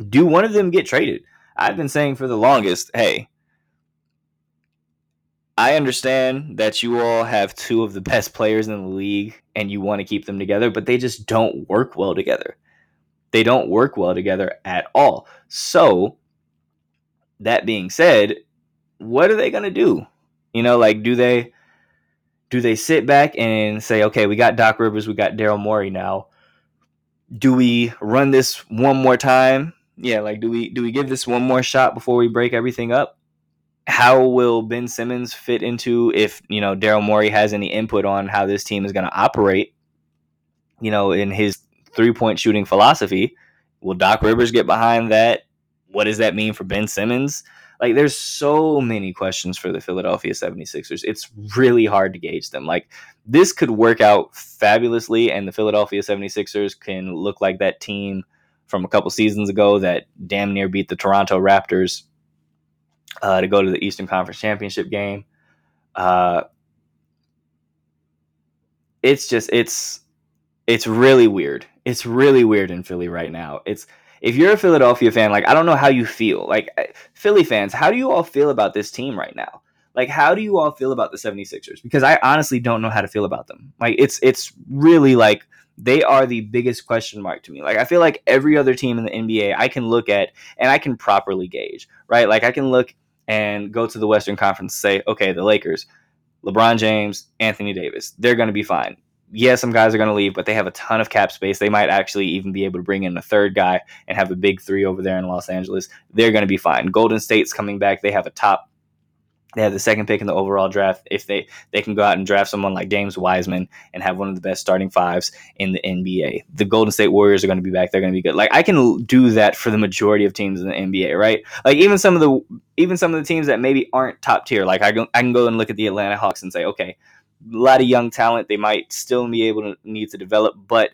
Do one of them get traded? I've been saying for the longest, hey, I understand that you all have two of the best players in the league and you want to keep them together, but they just don't work well together. They don't work well together at all. So, that being said, what are they going to do? You know, like do they do they sit back and say, "Okay, we got Doc Rivers, we got Daryl Morey now. Do we run this one more time? Yeah, like do we do we give this one more shot before we break everything up? How will Ben Simmons fit into if, you know, Daryl Morey has any input on how this team is going to operate, you know, in his three-point shooting philosophy? Will Doc Rivers get behind that? what does that mean for Ben Simmons? Like there's so many questions for the Philadelphia 76ers. It's really hard to gauge them. Like this could work out fabulously and the Philadelphia 76ers can look like that team from a couple seasons ago that damn near beat the Toronto Raptors uh, to go to the Eastern Conference Championship game. Uh, it's just it's it's really weird. It's really weird in Philly right now. It's if you're a Philadelphia fan, like I don't know how you feel. Like uh, Philly fans, how do you all feel about this team right now? Like how do you all feel about the 76ers? Because I honestly don't know how to feel about them. Like it's it's really like they are the biggest question mark to me. Like I feel like every other team in the NBA I can look at and I can properly gauge, right? Like I can look and go to the Western Conference and say, okay, the Lakers, LeBron James, Anthony Davis, they're going to be fine yeah, some guys are going to leave, but they have a ton of cap space. They might actually even be able to bring in a third guy and have a big three over there in Los Angeles. They're going to be fine. Golden State's coming back. They have a top. They have the second pick in the overall draft. If they they can go out and draft someone like James Wiseman and have one of the best starting fives in the NBA, the Golden State Warriors are going to be back. They're going to be good. Like I can do that for the majority of teams in the NBA, right? Like even some of the even some of the teams that maybe aren't top tier. Like I can I can go and look at the Atlanta Hawks and say, okay, a lot of young talent. They might still be able to need to develop, but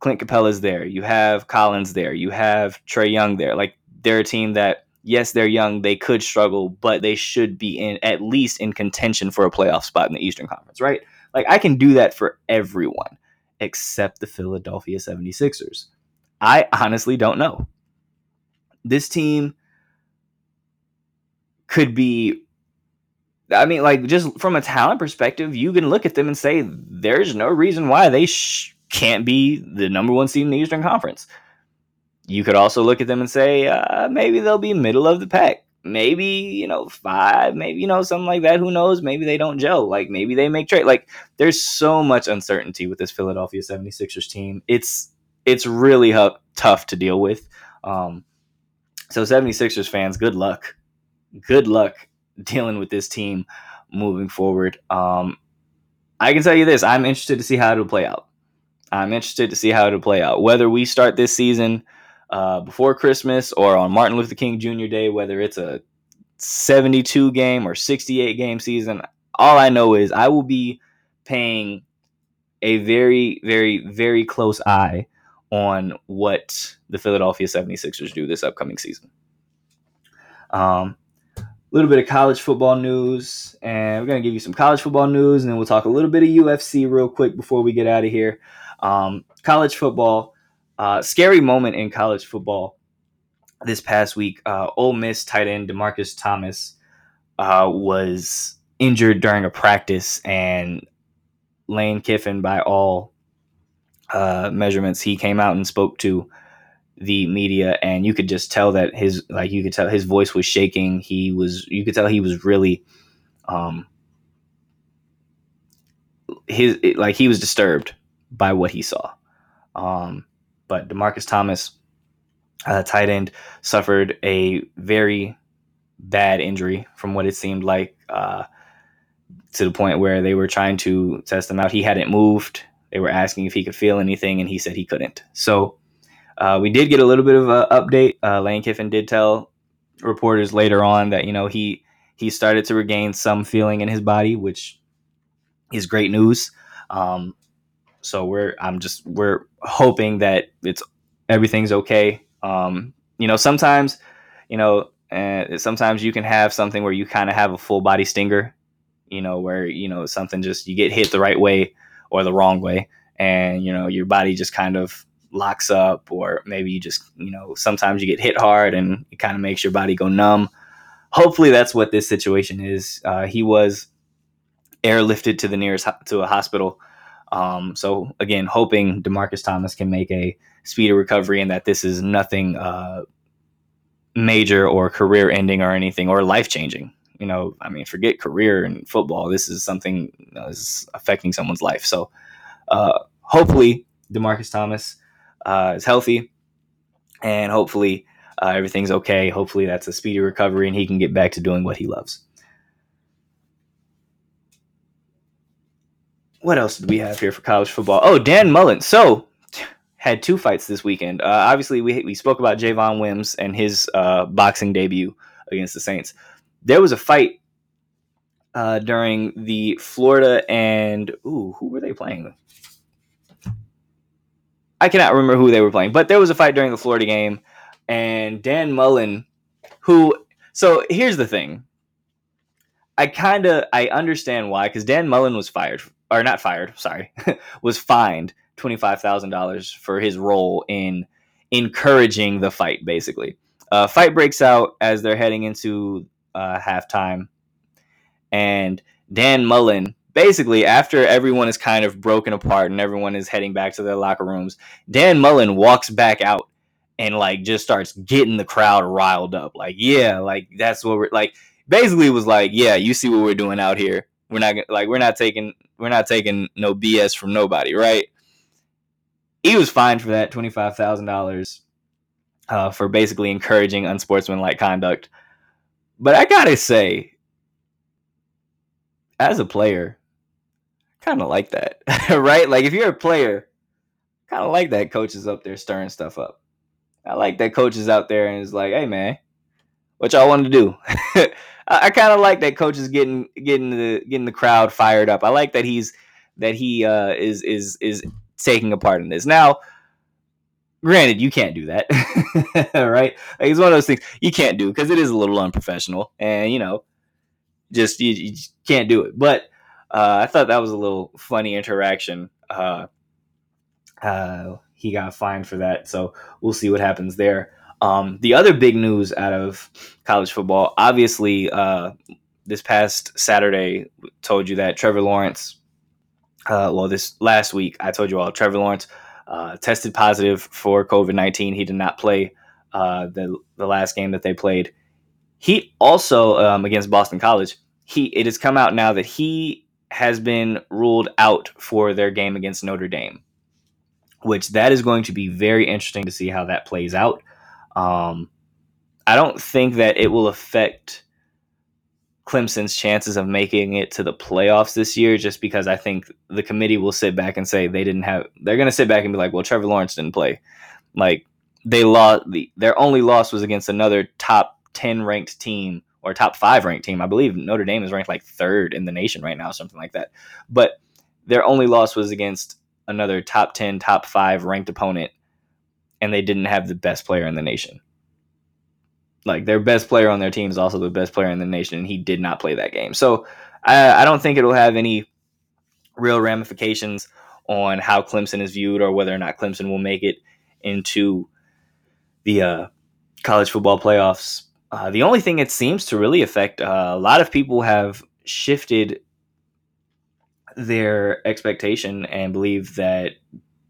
Clint Capela's there. You have Collins there. You have Trae Young there. Like they're a team that yes, they're young. They could struggle, but they should be in at least in contention for a playoff spot in the Eastern Conference, right? Like I can do that for everyone except the Philadelphia 76ers. I honestly don't know. This team could be I mean, like just from a talent perspective, you can look at them and say there's no reason why they sh- can't be the number one seed in the Eastern Conference. You could also look at them and say uh, maybe they'll be middle of the pack. Maybe you know five, maybe you know something like that. Who knows? Maybe they don't gel. Like maybe they make trade. Like there's so much uncertainty with this Philadelphia 76ers team. It's it's really tough to deal with. Um, So 76ers fans, good luck. Good luck dealing with this team moving forward. Um, I can tell you this: I'm interested to see how it'll play out. I'm interested to see how it'll play out. Whether we start this season uh, before Christmas or on Martin Luther King Jr. Day, whether it's a 72 game or 68 game season, all I know is I will be paying a very, very, very close eye on what the Philadelphia 76ers do this upcoming season. Um, little bit of college football news, and we're going to give you some college football news, and then we'll talk a little bit of UFC real quick before we get out of here. Um, college football, uh, scary moment in college football this past week. Uh, Ole Miss tight end Demarcus Thomas uh, was injured during a practice, and Lane Kiffin, by all uh, measurements, he came out and spoke to the media, and you could just tell that his like you could tell his voice was shaking. He was you could tell he was really um his like he was disturbed by what he saw. Um, but Demarcus Thomas, uh, tight end, suffered a very bad injury from what it seemed like uh, to the point where they were trying to test him out. He hadn't moved. They were asking if he could feel anything, and he said he couldn't. So uh, we did get a little bit of an update. Uh, Lane Kiffin did tell reporters later on that you know he he started to regain some feeling in his body, which is great news. Um, so we're I'm just we're hoping that it's everything's okay. Um, you know, sometimes you know, uh, sometimes you can have something where you kind of have a full body stinger. You know, where you know something just you get hit the right way or the wrong way, and you know your body just kind of locks up or maybe you just you know sometimes you get hit hard and it kind of makes your body go numb. Hopefully that's what this situation is. Uh, he was airlifted to the nearest ho- to a hospital. Um, so again hoping demarcus thomas can make a speedy recovery and that this is nothing uh, major or career ending or anything or life changing. You know i mean forget career and football. This is something is affecting someone's life. So uh, hopefully demarcus thomas uh, is healthy, and hopefully uh, everything's okay. Hopefully that's a speedy recovery and he can get back to doing what he loves. What else did we have here for college football? Oh, Dan Mullen. So had two fights this weekend. Uh, obviously, we we spoke about Javon Wims and his uh, boxing debut against the Saints. There was a fight uh, during the Florida and ooh, who were they playing? I cannot remember who they were playing, but there was a fight during the Florida game, and Dan Mullen, who so here's the thing. I kind of I understand why because Dan Mullen was fired or not fired, sorry, [laughs] was fined twenty five thousand dollars for his role in encouraging the fight. Basically, uh, fight breaks out as they're heading into uh, halftime, and Dan Mullen basically after everyone is kind of broken apart and everyone is heading back to their locker rooms, Dan Mullen walks back out and like just starts getting the crowd riled up. Like, yeah, like that's what we're like. Basically, was like, yeah, you see what we're doing out here. We're not like we're not taking we're not taking no BS from nobody, right? He was fined for that twenty five thousand uh, dollars for basically encouraging unsportsmanlike conduct. But I gotta say, as a player, kind of like that, [laughs] right? Like if you're a player, kind of like that coach is up there stirring stuff up. I like that coach is out there and is like, "Hey man, what y'all want to do?" [laughs] I, I kind of like that coach is getting getting the getting the crowd fired up. I like that he's that he uh, is is is taking a part in this. Now, granted, you can't do that, [laughs] right? Like, it's one of those things you can't do because it is a little unprofessional, and you know, just you, you can't do it. But uh, I thought that was a little funny interaction. Uh, uh, he got fined for that, so we'll see what happens there. Um, the other big news out of college football, obviously, uh, this past Saturday, told you that Trevor Lawrence. Uh, well, this last week, I told you all Trevor Lawrence uh, tested positive for COVID nineteen. He did not play the the last game that they played. He also um, against Boston College. He it has come out now that he has been ruled out for their game against Notre Dame, which that is going to be very interesting to see how that plays out. Um, I don't think that it will affect Clemson's chances of making it to the playoffs this year just because I think the committee will sit back and say they didn't have they're going to sit back and be like, "Well, Trevor Lawrence didn't play." Like they lost the their only loss was against another top 10 ranked team or top 5 ranked team. I believe Notre Dame is ranked like 3rd in the nation right now, something like that. But their only loss was against another top 10, top 5 ranked opponent and they didn't have the best player in the nation like their best player on their team is also the best player in the nation, and he did not play that game. So I, I don't think it'll have any real ramifications on how Clemson is viewed or whether or not Clemson will make it into the uh, college football playoffs. Uh, the only thing it seems to really affect uh, a lot of people have shifted their expectation and believe that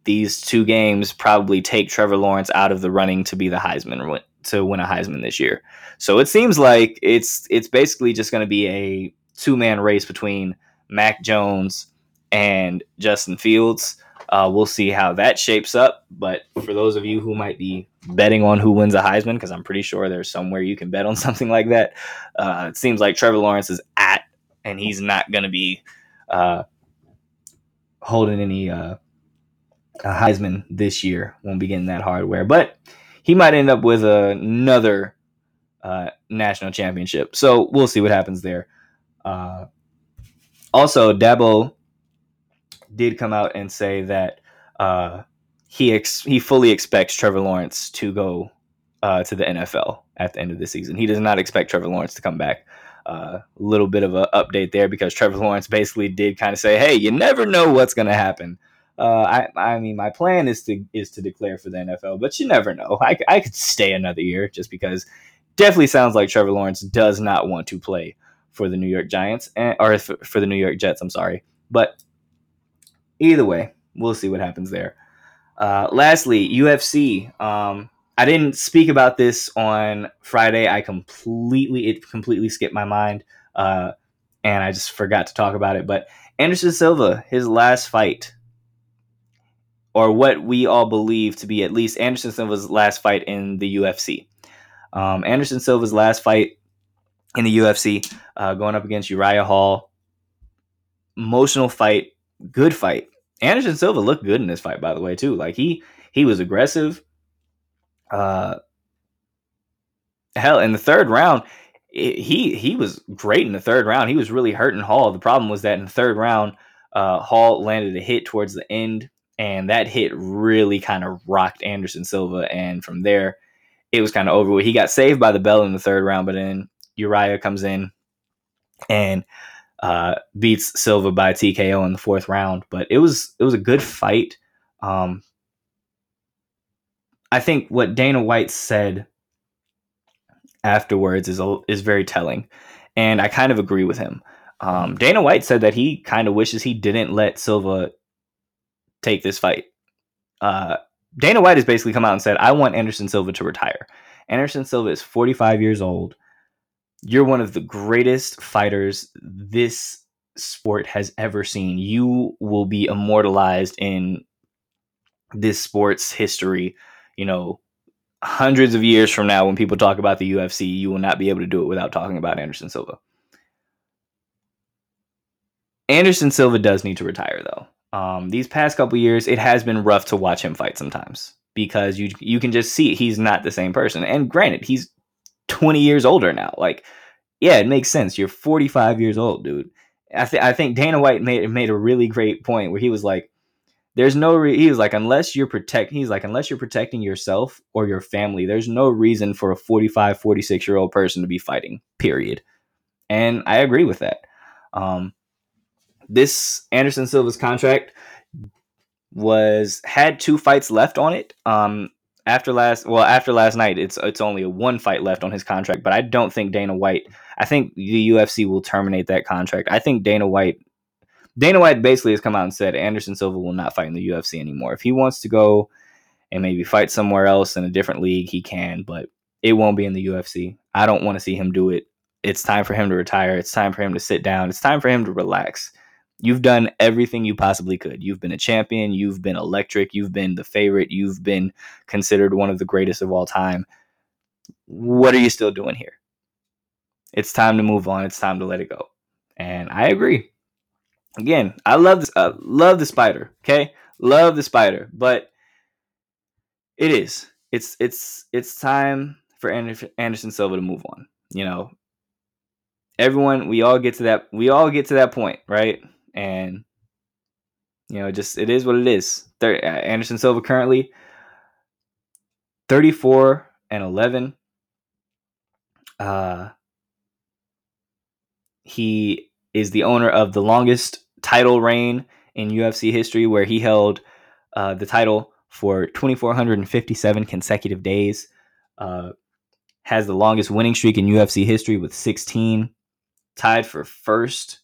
these two games probably take Trevor Lawrence out of the running to be the Heisman to win a Heisman this year. So it seems like it's it's basically just going to be a two man race between Mac Jones and Justin Fields. Uh, we'll see how that shapes up. But for those of you who might be betting on who wins a Heisman, because I'm pretty sure there's somewhere you can bet on [laughs] something like that, uh, it seems like Trevor Lawrence is at, and he's not going to be uh, holding any uh, Heisman this year. Won't be getting that hardware, but he might end up with another uh, national championship. So we'll see what happens there. Uh, also, Dabo did come out and say that uh, he ex- he fully expects Trevor Lawrence to go uh, to the NFL at the end of the season. He does not expect Trevor Lawrence to come back. A uh, little bit of an update there because Trevor Lawrence basically did kind of say, "Hey, you never know what's going to happen." Uh, I, I mean, my plan is to is to declare for the NFL, but you never know. I, I could stay another year just because. Definitely sounds like Trevor Lawrence does not want to play for the New York Giants and or for the New York Jets. I'm sorry, but either way, we'll see what happens there. Uh, lastly, UFC. Um, I didn't speak about this on Friday. I completely it completely skipped my mind, uh, and I just forgot to talk about it. But Anderson Silva, his last fight or what we all believe to be at least Anderson Silva's last fight in the UFC. Um, Anderson Silva's last fight in the UFC, uh, going up against Uriah Hall. Emotional fight, good fight. Anderson Silva looked good in this fight, by the way, too. Like he he was aggressive. Uh, hell, in the third round, it, he he was great in the third round. He was really hurting Hall. The problem was that in the third round, uh, Hall landed a hit towards the end and that hit really kind of rocked Anderson Silva. And from there, it was kind of over. He got saved by the bell in the third round, but then Uriah comes in and uh, beats Silva by TKO in the fourth round. But it was it was a good fight. Um, I think what Dana White said afterwards is is very telling, and I kind of agree with him. Um, Dana White said that he kind of wishes he didn't let Silva take this fight. Uh, Dana White has basically come out and said, I want Anderson Silva to retire. Anderson Silva is 45 years old. You're one of the greatest fighters this sport has ever seen. You will be immortalized in this sport's history. You know, hundreds of years from now, when people talk about the UFC, you will not be able to do it without talking about Anderson Silva. Anderson Silva does need to retire, though. Um, these past couple years, it has been rough to watch him fight sometimes because you you can just see he's not the same person. And granted, he's 20 years older now. Like, yeah, it makes sense. You're 45 years old, dude. I, th- I think Dana White made made a really great point where he was like, "There's no re-, he was like unless you're protect he's like unless you're protecting yourself or your family, there's no reason for a 45, 46 year old person to be fighting. Period." And I agree with that. Um, this Anderson Silva's contract was had two fights left on it. Um, after last, well, after last night, it's it's only one fight left on his contract. But I don't think Dana White. I think the UFC will terminate that contract. I think Dana White. Dana White basically has come out and said Anderson Silva will not fight in the UFC anymore. If he wants to go and maybe fight somewhere else in a different league, he can, but it won't be in the UFC. I don't want to see him do it. It's time for him to retire. It's time for him to sit down. It's time for him to relax. You've done everything you possibly could. You've been a champion. You've been electric. You've been the favorite. You've been considered one of the greatest of all time. what are you still doing here? It's time to move on. It's time to let it go. And I agree. Again, I love this. Uh, love the spider. Okay, love the spider, but it is. It's it's it's time for Anderson Silva to move on. You know, everyone. We all get to that. We all get to that point, right? And you know, just it is what it is. There, Anderson Silva currently 34 and 11. Uh, he is the owner of the longest title reign in UFC history, where he held uh, the title for 2,457 consecutive days. Uh, has the longest winning streak in UFC history with 16. Tied for first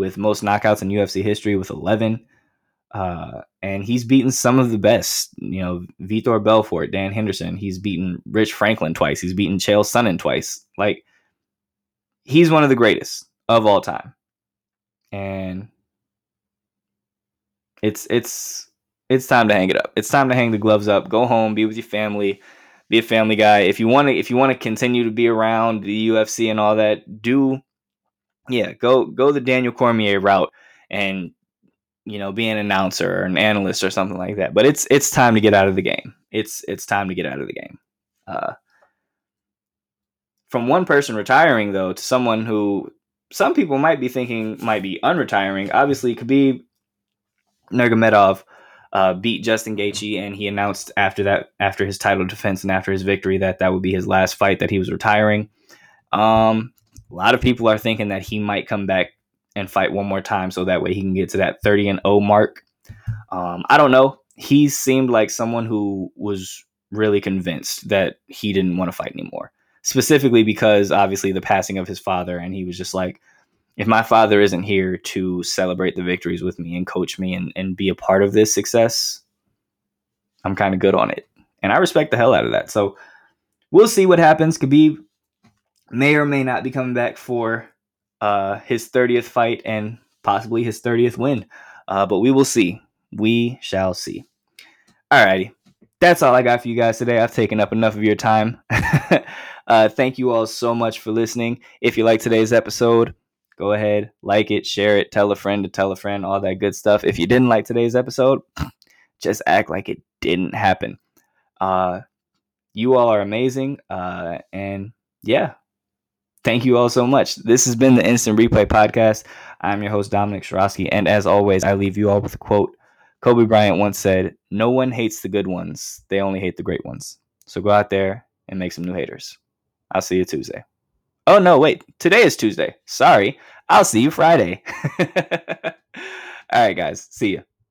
with most knockouts in UFC history with 11. Uh, and he's beaten some of the best, you know, Vitor Belfort, Dan Henderson. He's beaten Rich Franklin twice. He's beaten Chael Sonnen twice. Like, he's one of the greatest of all time. And it's it's it's time to hang it up. It's time to hang the gloves up. Go home, be with your family, be a family guy. If you want to if you want to continue to be around the UFC and all that, do yeah, go go the Daniel Cormier route and you know, be an announcer or an analyst or something like that. But it's it's time to get out of the game. It's it's time to get out of the game. Uh, from one person retiring though to someone who some people might be thinking might be unretiring. Obviously, Khabib Nurmagomedov uh, beat Justin Gaethje, and he announced after that, after his title defense and after his victory, that that would be his last fight, that he was retiring. Um, a lot of people are thinking that he might come back and fight one more time so that way he can get to that 30 and 0 mark. Um, I don't know. He seemed like someone who was really convinced that he didn't want to fight anymore. Specifically because obviously the passing of his father, and he was just like, if my father isn't here to celebrate the victories with me and coach me and, and be a part of this success, I'm kind of good on it. And I respect the hell out of that. So we'll see what happens. Khabib may or may not be coming back for uh, his 30th fight and possibly his 30th win. Uh, but we will see. We shall see. Alrighty. That's all I got for you guys today. I've taken up enough of your time. [laughs] uh, thank you all so much for listening. If you like today's episode, go ahead, like it, share it, tell a friend to tell a friend, all that good stuff. If you didn't like today's episode, [clears throat] just act like it didn't happen. Uh, you all are amazing. Uh, and yeah, Thank you all so much. This has been the Instant Replay Podcast. I'm your host, Dominic Shirosky. And as always, I leave you all with a quote. Kobe Bryant once said, No one hates the good ones, they only hate the great ones. So go out there and make some new haters. I'll see you Tuesday. Oh, no, wait. Today is Tuesday. Sorry. I'll see you Friday. [laughs] all right, guys. See you.